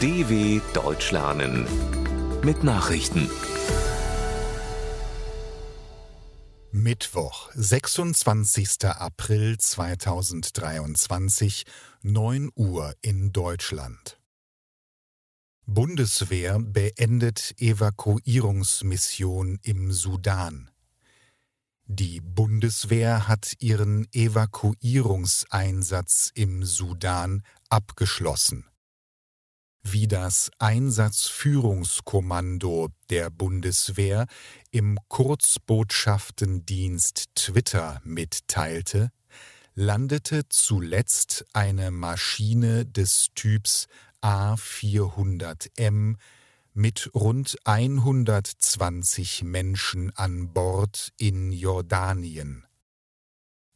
DW Deutsch lernen mit Nachrichten. Mittwoch, 26. April 2023, 9 Uhr in Deutschland. Bundeswehr beendet Evakuierungsmission im Sudan. Die Bundeswehr hat ihren Evakuierungseinsatz im Sudan abgeschlossen. Wie das Einsatzführungskommando der Bundeswehr im Kurzbotschaftendienst Twitter mitteilte, landete zuletzt eine Maschine des Typs A400M mit rund 120 Menschen an Bord in Jordanien.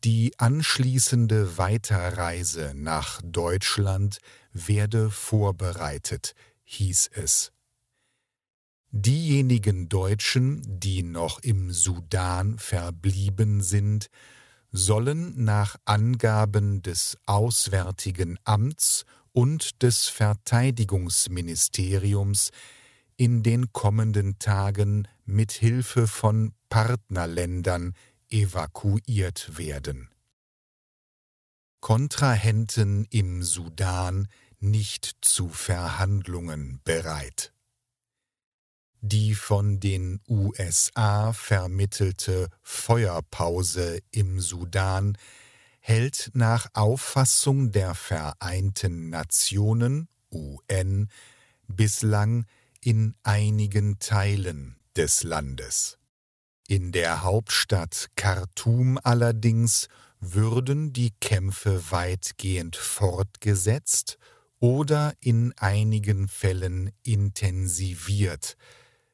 Die anschließende Weiterreise nach Deutschland werde vorbereitet, hieß es. Diejenigen Deutschen, die noch im Sudan verblieben sind, sollen nach Angaben des Auswärtigen Amts und des Verteidigungsministeriums in den kommenden Tagen mit Hilfe von Partnerländern evakuiert werden. Kontrahenten im Sudan nicht zu Verhandlungen bereit. Die von den USA vermittelte Feuerpause im Sudan hält nach Auffassung der Vereinten Nationen UN bislang in einigen Teilen des Landes. In der Hauptstadt Khartoum allerdings würden die Kämpfe weitgehend fortgesetzt oder in einigen Fällen intensiviert,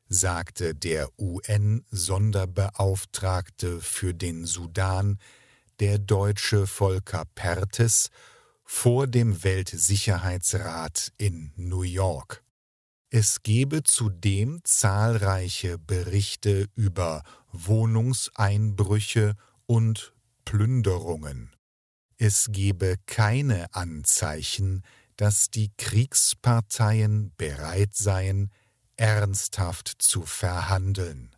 sagte der UN-Sonderbeauftragte für den Sudan, der deutsche Volker Pertes, vor dem Weltsicherheitsrat in New York. Es gebe zudem zahlreiche Berichte über Wohnungseinbrüche und Plünderungen. Es gebe keine Anzeichen, dass die Kriegsparteien bereit seien, ernsthaft zu verhandeln.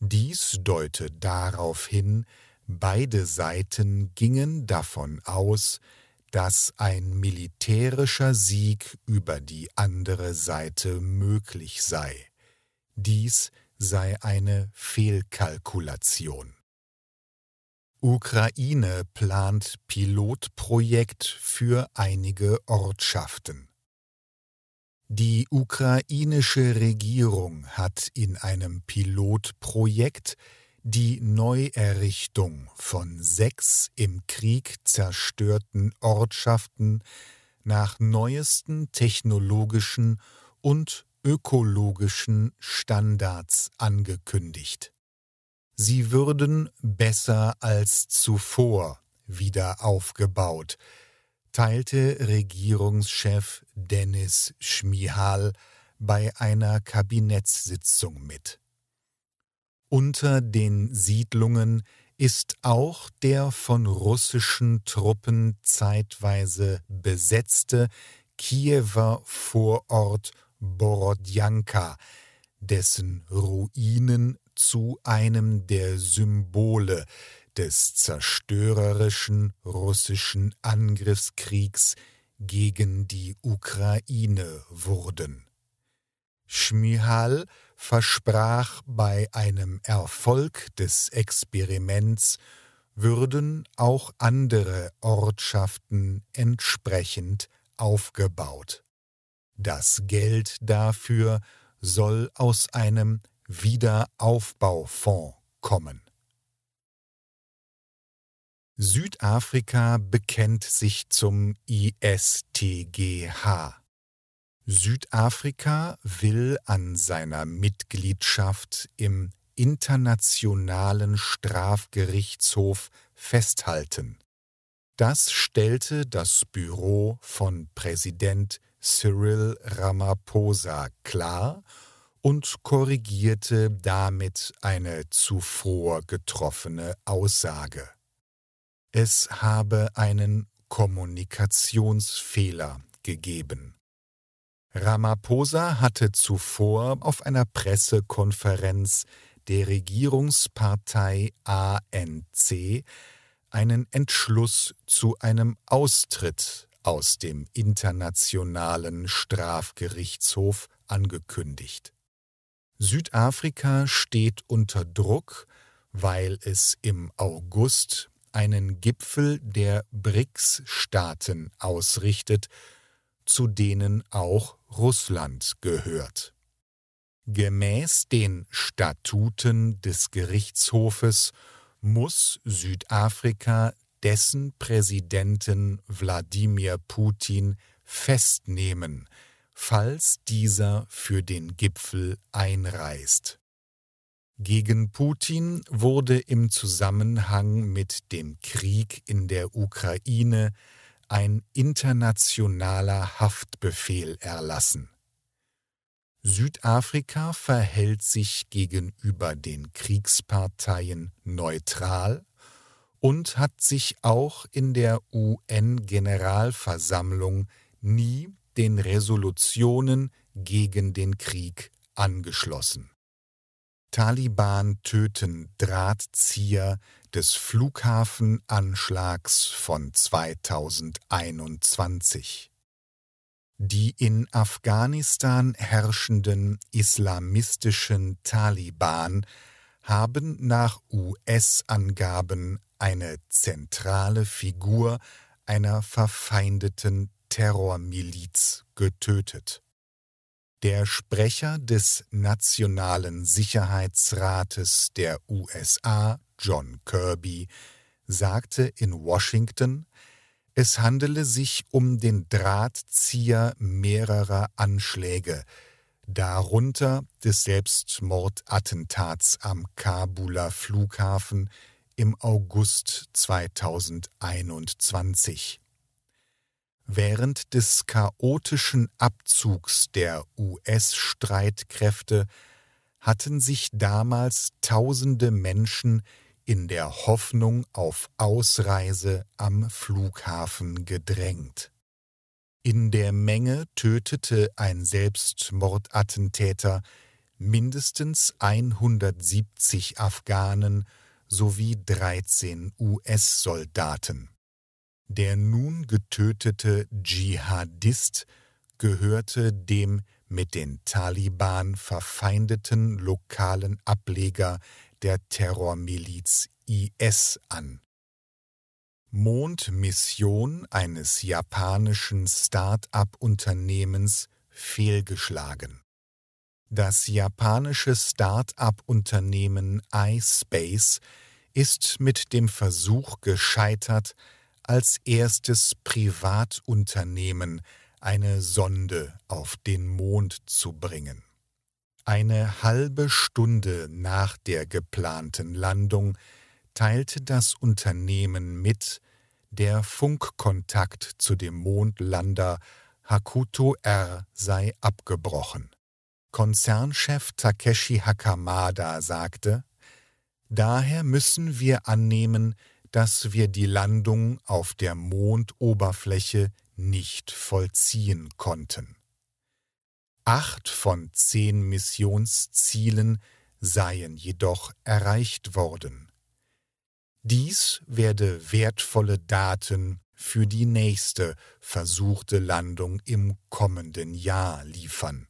Dies deute darauf hin, beide Seiten gingen davon aus, dass ein militärischer Sieg über die andere Seite möglich sei. Dies sei eine Fehlkalkulation. Ukraine plant Pilotprojekt für einige Ortschaften. Die ukrainische Regierung hat in einem Pilotprojekt die Neuerrichtung von sechs im Krieg zerstörten Ortschaften nach neuesten technologischen und ökologischen Standards angekündigt. Sie würden besser als zuvor wieder aufgebaut, teilte Regierungschef Dennis Schmihal bei einer Kabinettssitzung mit. Unter den Siedlungen ist auch der von russischen Truppen zeitweise besetzte Kiewer Vorort Borodjanka, dessen Ruinen zu einem der Symbole des zerstörerischen russischen Angriffskriegs gegen die Ukraine wurden. Schmihal versprach bei einem Erfolg des Experiments würden auch andere Ortschaften entsprechend aufgebaut. Das Geld dafür soll aus einem Wiederaufbaufonds kommen. Südafrika bekennt sich zum ISTGH. Südafrika will an seiner Mitgliedschaft im Internationalen Strafgerichtshof festhalten. Das stellte das Büro von Präsident Cyril Ramaphosa klar und korrigierte damit eine zuvor getroffene Aussage. Es habe einen Kommunikationsfehler gegeben. Ramaphosa hatte zuvor auf einer Pressekonferenz der Regierungspartei ANC einen Entschluss zu einem Austritt aus dem Internationalen Strafgerichtshof angekündigt. Südafrika steht unter Druck, weil es im August einen Gipfel der BRICS-Staaten ausrichtet, zu denen auch Russland gehört. Gemäß den Statuten des Gerichtshofes muss Südafrika dessen Präsidenten Wladimir Putin festnehmen, falls dieser für den Gipfel einreist. Gegen Putin wurde im Zusammenhang mit dem Krieg in der Ukraine ein internationaler Haftbefehl erlassen. Südafrika verhält sich gegenüber den Kriegsparteien neutral und hat sich auch in der UN-Generalversammlung nie den Resolutionen gegen den Krieg angeschlossen. Taliban töten Drahtzieher des Flughafenanschlags von 2021. Die in Afghanistan herrschenden islamistischen Taliban haben nach US-Angaben eine zentrale Figur einer verfeindeten Terrormiliz getötet. Der Sprecher des Nationalen Sicherheitsrates der USA, John Kirby, sagte in Washington, es handele sich um den Drahtzieher mehrerer Anschläge, darunter des Selbstmordattentats am Kabuler Flughafen im August 2021. Während des chaotischen Abzugs der US-Streitkräfte hatten sich damals tausende Menschen in der Hoffnung auf Ausreise am Flughafen gedrängt. In der Menge tötete ein Selbstmordattentäter mindestens 170 Afghanen sowie 13 US-Soldaten. Der nun getötete Dschihadist gehörte dem mit den Taliban verfeindeten lokalen Ableger der Terrormiliz IS an. Mondmission eines japanischen Start-up-Unternehmens fehlgeschlagen. Das japanische Start-up-Unternehmen iSpace ist mit dem Versuch gescheitert, als erstes Privatunternehmen eine Sonde auf den Mond zu bringen. Eine halbe Stunde nach der geplanten Landung teilte das Unternehmen mit, der Funkkontakt zu dem Mondlander Hakuto R sei abgebrochen. Konzernchef Takeshi Hakamada sagte, Daher müssen wir annehmen, dass wir die Landung auf der Mondoberfläche nicht vollziehen konnten. Acht von zehn Missionszielen seien jedoch erreicht worden. Dies werde wertvolle Daten für die nächste versuchte Landung im kommenden Jahr liefern,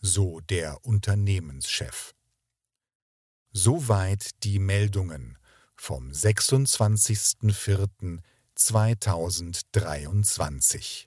so der Unternehmenschef. Soweit die Meldungen vom 26.04.2023